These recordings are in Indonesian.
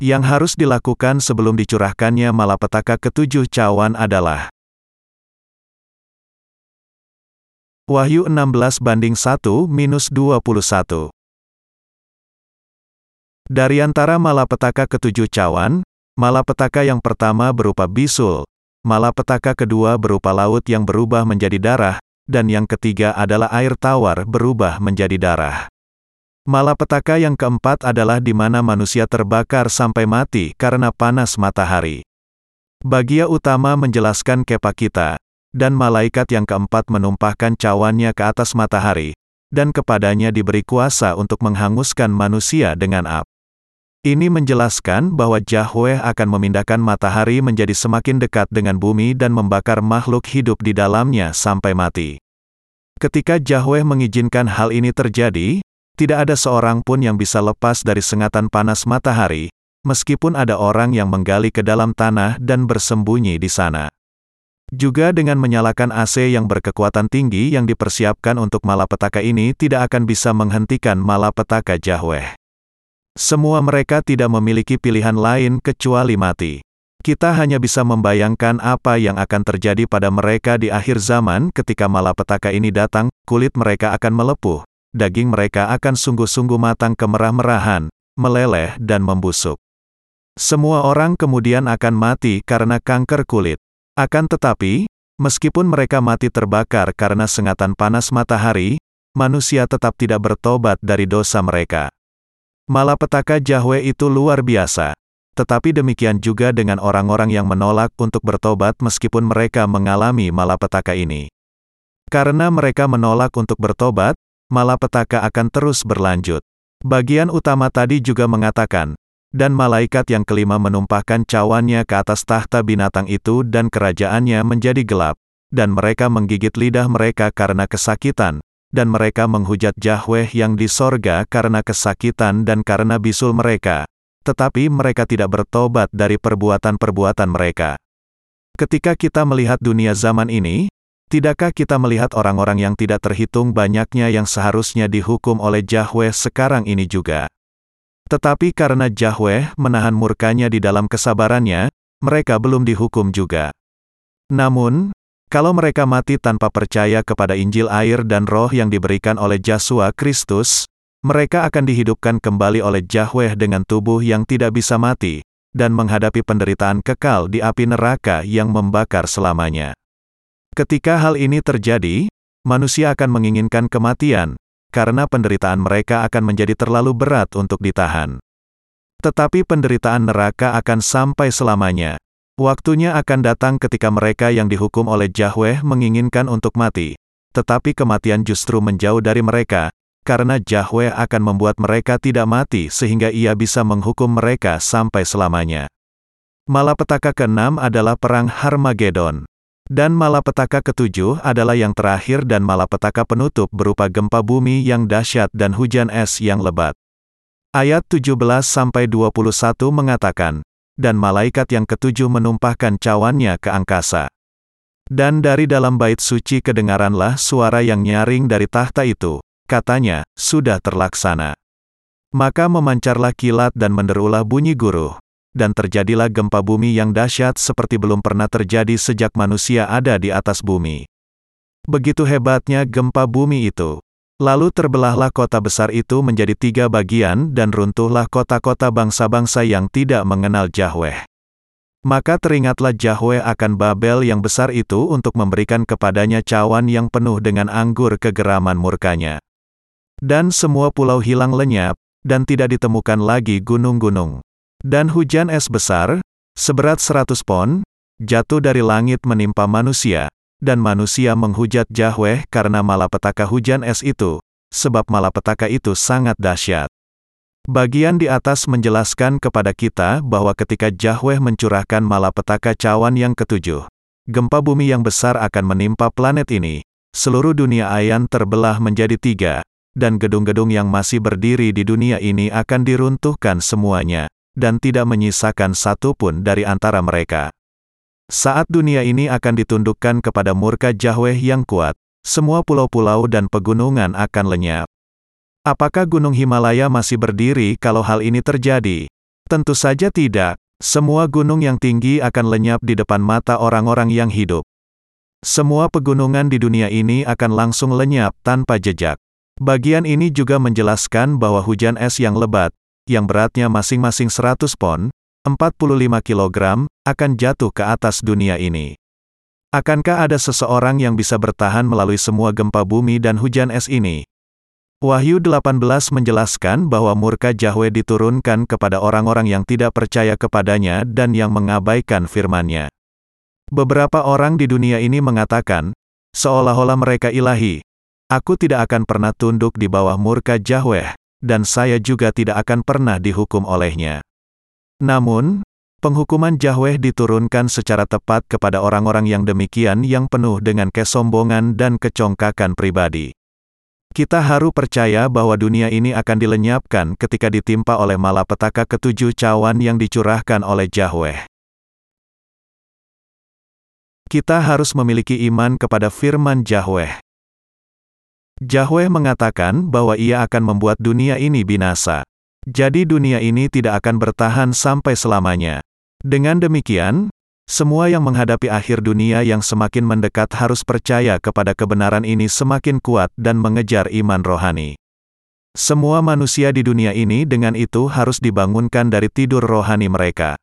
Yang harus dilakukan sebelum dicurahkannya malapetaka ketujuh cawan adalah Wahyu 16 banding 1 minus 21. Dari antara malapetaka ketujuh cawan, malapetaka yang pertama berupa bisul, malapetaka kedua berupa laut yang berubah menjadi darah, dan yang ketiga adalah air tawar berubah menjadi darah. Malapetaka yang keempat adalah di mana manusia terbakar sampai mati karena panas matahari. Bagia utama menjelaskan kepa kita, dan malaikat yang keempat menumpahkan cawannya ke atas matahari, dan kepadanya diberi kuasa untuk menghanguskan manusia dengan api. Ini menjelaskan bahwa Yahweh akan memindahkan matahari menjadi semakin dekat dengan bumi dan membakar makhluk hidup di dalamnya sampai mati. Ketika Yahweh mengizinkan hal ini terjadi, tidak ada seorang pun yang bisa lepas dari sengatan panas matahari, meskipun ada orang yang menggali ke dalam tanah dan bersembunyi di sana. Juga dengan menyalakan AC yang berkekuatan tinggi yang dipersiapkan untuk malapetaka ini tidak akan bisa menghentikan malapetaka Yahweh. Semua mereka tidak memiliki pilihan lain kecuali mati. Kita hanya bisa membayangkan apa yang akan terjadi pada mereka di akhir zaman ketika malapetaka ini datang, kulit mereka akan melepuh, daging mereka akan sungguh-sungguh matang kemerah-merahan, meleleh dan membusuk. Semua orang kemudian akan mati karena kanker kulit. Akan tetapi, meskipun mereka mati terbakar karena sengatan panas matahari, manusia tetap tidak bertobat dari dosa mereka. Malapetaka Yahweh itu luar biasa. Tetapi demikian juga dengan orang-orang yang menolak untuk bertobat meskipun mereka mengalami malapetaka ini. Karena mereka menolak untuk bertobat, malapetaka akan terus berlanjut. Bagian utama tadi juga mengatakan, dan malaikat yang kelima menumpahkan cawannya ke atas tahta binatang itu dan kerajaannya menjadi gelap, dan mereka menggigit lidah mereka karena kesakitan, dan mereka menghujat Yahweh yang di sorga karena kesakitan dan karena bisul mereka. Tetapi mereka tidak bertobat dari perbuatan-perbuatan mereka. Ketika kita melihat dunia zaman ini, Tidakkah kita melihat orang-orang yang tidak terhitung banyaknya yang seharusnya dihukum oleh Yahweh sekarang ini juga? Tetapi karena Yahweh menahan murkanya di dalam kesabarannya, mereka belum dihukum juga. Namun, kalau mereka mati tanpa percaya kepada Injil air dan roh yang diberikan oleh Yesus Kristus, mereka akan dihidupkan kembali oleh Yahweh dengan tubuh yang tidak bisa mati, dan menghadapi penderitaan kekal di api neraka yang membakar selamanya. Ketika hal ini terjadi, manusia akan menginginkan kematian, karena penderitaan mereka akan menjadi terlalu berat untuk ditahan. Tetapi penderitaan neraka akan sampai selamanya. Waktunya akan datang ketika mereka yang dihukum oleh Yahweh menginginkan untuk mati, tetapi kematian justru menjauh dari mereka, karena Yahweh akan membuat mereka tidak mati sehingga ia bisa menghukum mereka sampai selamanya. Malapetaka keenam adalah Perang Harmagedon. Dan malapetaka ketujuh adalah yang terakhir dan malapetaka penutup berupa gempa bumi yang dahsyat dan hujan es yang lebat. Ayat 17-21 mengatakan, Dan malaikat yang ketujuh menumpahkan cawannya ke angkasa. Dan dari dalam bait suci kedengaranlah suara yang nyaring dari tahta itu, katanya, sudah terlaksana. Maka memancarlah kilat dan menderulah bunyi guruh dan terjadilah gempa bumi yang dahsyat seperti belum pernah terjadi sejak manusia ada di atas bumi. Begitu hebatnya gempa bumi itu. Lalu terbelahlah kota besar itu menjadi tiga bagian dan runtuhlah kota-kota bangsa-bangsa yang tidak mengenal Yahweh. Maka teringatlah Yahweh akan Babel yang besar itu untuk memberikan kepadanya cawan yang penuh dengan anggur kegeraman murkanya. Dan semua pulau hilang lenyap, dan tidak ditemukan lagi gunung-gunung. Dan hujan es besar, seberat seratus pon, jatuh dari langit menimpa manusia, dan manusia menghujat Yahweh karena malapetaka hujan es itu, sebab malapetaka itu sangat dahsyat. Bagian di atas menjelaskan kepada kita bahwa ketika Yahweh mencurahkan malapetaka cawan yang ketujuh, gempa bumi yang besar akan menimpa planet ini, seluruh dunia ayan terbelah menjadi tiga, dan gedung-gedung yang masih berdiri di dunia ini akan diruntuhkan semuanya dan tidak menyisakan satupun dari antara mereka. Saat dunia ini akan ditundukkan kepada murka Yahweh yang kuat, semua pulau-pulau dan pegunungan akan lenyap. Apakah Gunung Himalaya masih berdiri kalau hal ini terjadi? Tentu saja tidak. Semua gunung yang tinggi akan lenyap di depan mata orang-orang yang hidup. Semua pegunungan di dunia ini akan langsung lenyap tanpa jejak. Bagian ini juga menjelaskan bahwa hujan es yang lebat, yang beratnya masing-masing 100 pon, 45 kg, akan jatuh ke atas dunia ini. Akankah ada seseorang yang bisa bertahan melalui semua gempa bumi dan hujan es ini? Wahyu 18 menjelaskan bahwa murka Yahweh diturunkan kepada orang-orang yang tidak percaya kepadanya dan yang mengabaikan firman-Nya. Beberapa orang di dunia ini mengatakan, seolah-olah mereka ilahi, aku tidak akan pernah tunduk di bawah murka Yahweh, dan saya juga tidak akan pernah dihukum olehnya. Namun, Penghukuman Yahweh diturunkan secara tepat kepada orang-orang yang demikian yang penuh dengan kesombongan dan kecongkakan pribadi. Kita harus percaya bahwa dunia ini akan dilenyapkan ketika ditimpa oleh malapetaka ketujuh cawan yang dicurahkan oleh Yahweh. Kita harus memiliki iman kepada firman Yahweh. Yahweh mengatakan bahwa ia akan membuat dunia ini binasa. Jadi dunia ini tidak akan bertahan sampai selamanya. Dengan demikian, semua yang menghadapi akhir dunia yang semakin mendekat harus percaya kepada kebenaran ini semakin kuat dan mengejar iman rohani. Semua manusia di dunia ini dengan itu harus dibangunkan dari tidur rohani mereka.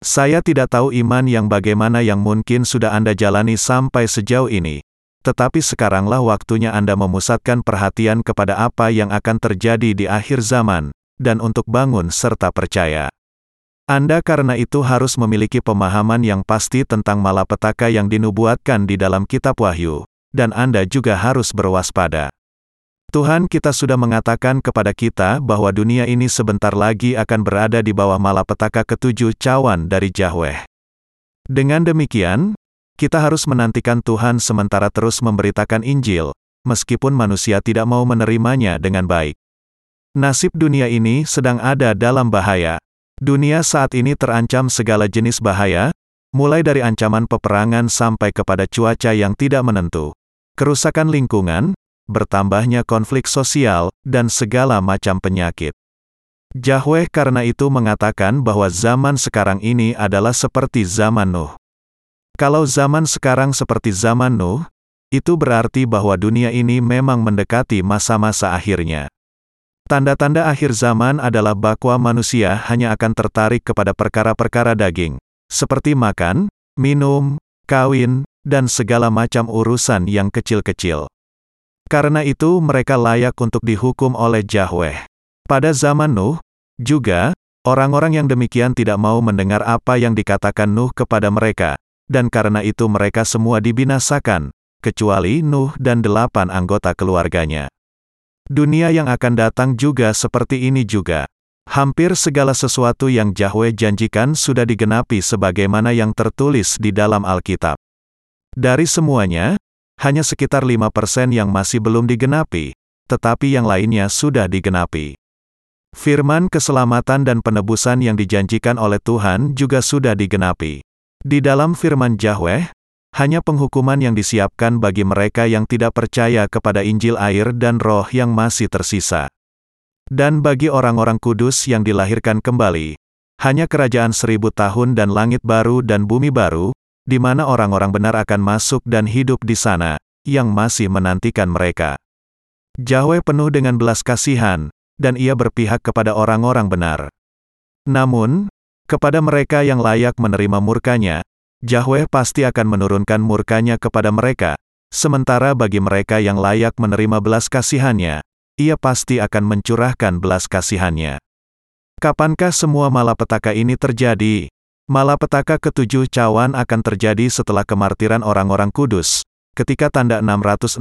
Saya tidak tahu iman yang bagaimana yang mungkin sudah Anda jalani sampai sejauh ini. Tetapi sekaranglah waktunya Anda memusatkan perhatian kepada apa yang akan terjadi di akhir zaman, dan untuk bangun serta percaya. Anda karena itu harus memiliki pemahaman yang pasti tentang malapetaka yang dinubuatkan di dalam kitab Wahyu, dan Anda juga harus berwaspada. Tuhan kita sudah mengatakan kepada kita bahwa dunia ini sebentar lagi akan berada di bawah malapetaka ketujuh cawan dari Yahweh. Dengan demikian, kita harus menantikan Tuhan sementara terus memberitakan Injil, meskipun manusia tidak mau menerimanya dengan baik. Nasib dunia ini sedang ada dalam bahaya, Dunia saat ini terancam segala jenis bahaya, mulai dari ancaman peperangan sampai kepada cuaca yang tidak menentu, kerusakan lingkungan, bertambahnya konflik sosial, dan segala macam penyakit. Yahweh karena itu mengatakan bahwa zaman sekarang ini adalah seperti zaman Nuh. Kalau zaman sekarang seperti zaman Nuh, itu berarti bahwa dunia ini memang mendekati masa-masa akhirnya. Tanda-tanda akhir zaman adalah bahwa manusia hanya akan tertarik kepada perkara-perkara daging, seperti makan, minum, kawin, dan segala macam urusan yang kecil-kecil. Karena itu mereka layak untuk dihukum oleh Yahweh. Pada zaman Nuh, juga, orang-orang yang demikian tidak mau mendengar apa yang dikatakan Nuh kepada mereka, dan karena itu mereka semua dibinasakan, kecuali Nuh dan delapan anggota keluarganya. Dunia yang akan datang juga seperti ini juga. Hampir segala sesuatu yang Yahweh janjikan sudah digenapi sebagaimana yang tertulis di dalam Alkitab. Dari semuanya, hanya sekitar 5% yang masih belum digenapi, tetapi yang lainnya sudah digenapi. Firman keselamatan dan penebusan yang dijanjikan oleh Tuhan juga sudah digenapi. Di dalam firman Yahweh, hanya penghukuman yang disiapkan bagi mereka yang tidak percaya kepada Injil air dan roh yang masih tersisa. Dan bagi orang-orang kudus yang dilahirkan kembali, hanya kerajaan seribu tahun dan langit baru dan bumi baru, di mana orang-orang benar akan masuk dan hidup di sana, yang masih menantikan mereka. Yahweh penuh dengan belas kasihan, dan ia berpihak kepada orang-orang benar. Namun, kepada mereka yang layak menerima murkanya, Yahweh pasti akan menurunkan murkanya kepada mereka, sementara bagi mereka yang layak menerima belas kasihannya, ia pasti akan mencurahkan belas kasihannya. Kapankah semua malapetaka ini terjadi? Malapetaka ketujuh cawan akan terjadi setelah kemartiran orang-orang kudus, ketika tanda 666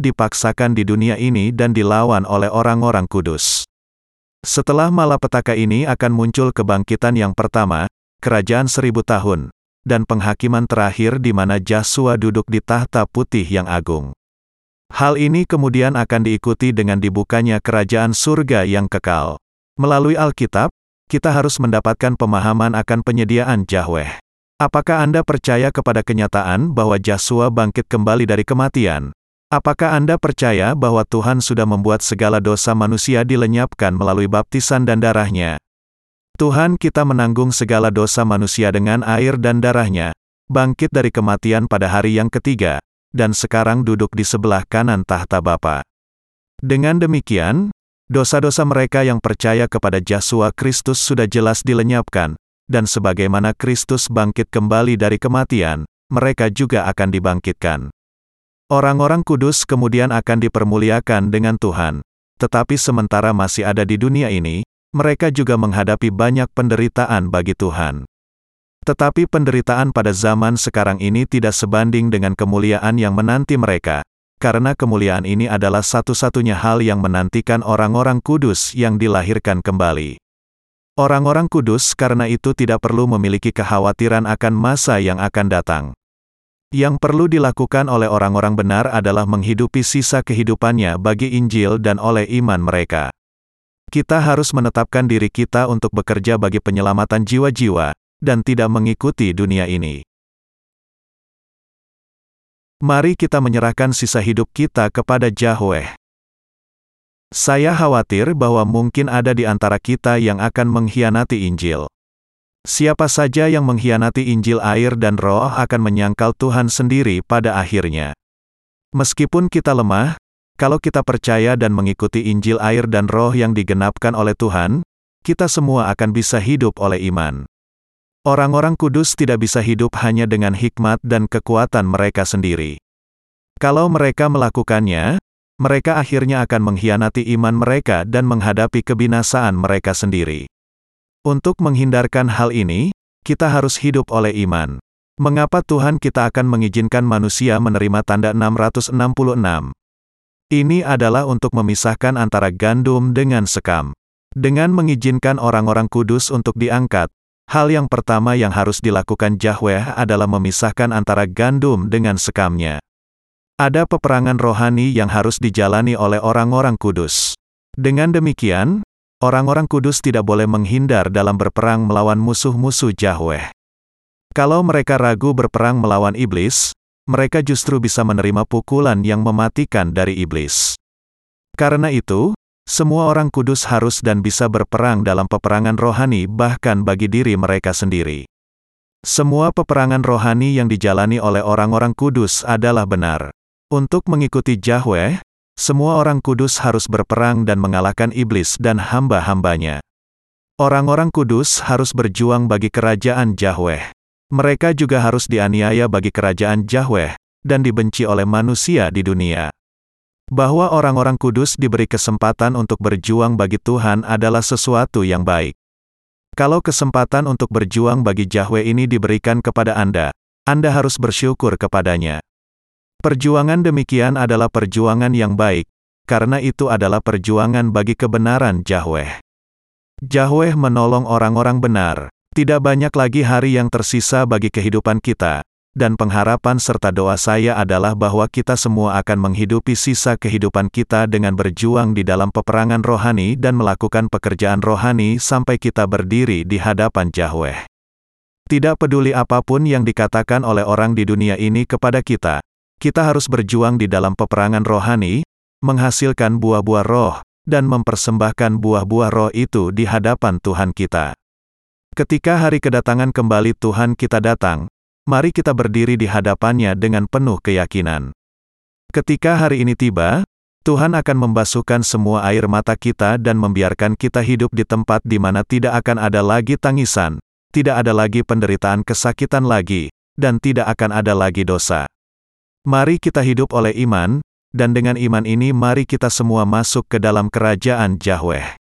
dipaksakan di dunia ini dan dilawan oleh orang-orang kudus. Setelah malapetaka ini akan muncul kebangkitan yang pertama, kerajaan seribu tahun, dan penghakiman terakhir di mana Jasua duduk di tahta putih yang agung. Hal ini kemudian akan diikuti dengan dibukanya kerajaan surga yang kekal. Melalui Alkitab, kita harus mendapatkan pemahaman akan penyediaan Yahweh. Apakah Anda percaya kepada kenyataan bahwa Jasua bangkit kembali dari kematian? Apakah Anda percaya bahwa Tuhan sudah membuat segala dosa manusia dilenyapkan melalui baptisan dan darahnya? Tuhan kita menanggung segala dosa manusia dengan air dan darahnya, bangkit dari kematian pada hari yang ketiga, dan sekarang duduk di sebelah kanan tahta Bapa. Dengan demikian, dosa-dosa mereka yang percaya kepada Yesus Kristus sudah jelas dilenyapkan, dan sebagaimana Kristus bangkit kembali dari kematian, mereka juga akan dibangkitkan. Orang-orang kudus kemudian akan dipermuliakan dengan Tuhan, tetapi sementara masih ada di dunia ini, mereka juga menghadapi banyak penderitaan bagi Tuhan. Tetapi penderitaan pada zaman sekarang ini tidak sebanding dengan kemuliaan yang menanti mereka, karena kemuliaan ini adalah satu-satunya hal yang menantikan orang-orang kudus yang dilahirkan kembali. Orang-orang kudus karena itu tidak perlu memiliki kekhawatiran akan masa yang akan datang. Yang perlu dilakukan oleh orang-orang benar adalah menghidupi sisa kehidupannya bagi Injil dan oleh iman mereka. Kita harus menetapkan diri kita untuk bekerja bagi penyelamatan jiwa-jiwa, dan tidak mengikuti dunia ini. Mari kita menyerahkan sisa hidup kita kepada Yahweh. Saya khawatir bahwa mungkin ada di antara kita yang akan mengkhianati Injil. Siapa saja yang mengkhianati Injil air dan roh akan menyangkal Tuhan sendiri pada akhirnya. Meskipun kita lemah, kalau kita percaya dan mengikuti Injil air dan roh yang digenapkan oleh Tuhan, kita semua akan bisa hidup oleh iman. Orang-orang kudus tidak bisa hidup hanya dengan hikmat dan kekuatan mereka sendiri. Kalau mereka melakukannya, mereka akhirnya akan mengkhianati iman mereka dan menghadapi kebinasaan mereka sendiri. Untuk menghindarkan hal ini, kita harus hidup oleh iman. Mengapa Tuhan kita akan mengizinkan manusia menerima tanda 666? Ini adalah untuk memisahkan antara gandum dengan sekam. Dengan mengizinkan orang-orang kudus untuk diangkat, hal yang pertama yang harus dilakukan Yahweh adalah memisahkan antara gandum dengan sekamnya. Ada peperangan rohani yang harus dijalani oleh orang-orang kudus. Dengan demikian, orang-orang kudus tidak boleh menghindar dalam berperang melawan musuh-musuh Yahweh. Kalau mereka ragu berperang melawan iblis, mereka justru bisa menerima pukulan yang mematikan dari iblis. Karena itu, semua orang kudus harus dan bisa berperang dalam peperangan rohani bahkan bagi diri mereka sendiri. Semua peperangan rohani yang dijalani oleh orang-orang kudus adalah benar. Untuk mengikuti Yahweh, semua orang kudus harus berperang dan mengalahkan iblis dan hamba-hambanya. Orang-orang kudus harus berjuang bagi kerajaan Yahweh. Mereka juga harus dianiaya bagi kerajaan Yahweh, dan dibenci oleh manusia di dunia. Bahwa orang-orang kudus diberi kesempatan untuk berjuang bagi Tuhan adalah sesuatu yang baik. Kalau kesempatan untuk berjuang bagi Yahweh ini diberikan kepada Anda, Anda harus bersyukur kepadanya. Perjuangan demikian adalah perjuangan yang baik, karena itu adalah perjuangan bagi kebenaran Yahweh. Yahweh menolong orang-orang benar, tidak banyak lagi hari yang tersisa bagi kehidupan kita, dan pengharapan serta doa saya adalah bahwa kita semua akan menghidupi sisa kehidupan kita dengan berjuang di dalam peperangan rohani dan melakukan pekerjaan rohani sampai kita berdiri di hadapan Yahweh. Tidak peduli apa pun yang dikatakan oleh orang di dunia ini kepada kita, kita harus berjuang di dalam peperangan rohani, menghasilkan buah-buah roh, dan mempersembahkan buah-buah roh itu di hadapan Tuhan kita. Ketika hari kedatangan kembali Tuhan kita datang, mari kita berdiri di hadapannya dengan penuh keyakinan. Ketika hari ini tiba, Tuhan akan membasuhkan semua air mata kita dan membiarkan kita hidup di tempat di mana tidak akan ada lagi tangisan, tidak ada lagi penderitaan kesakitan lagi, dan tidak akan ada lagi dosa. Mari kita hidup oleh iman, dan dengan iman ini mari kita semua masuk ke dalam kerajaan Yahweh.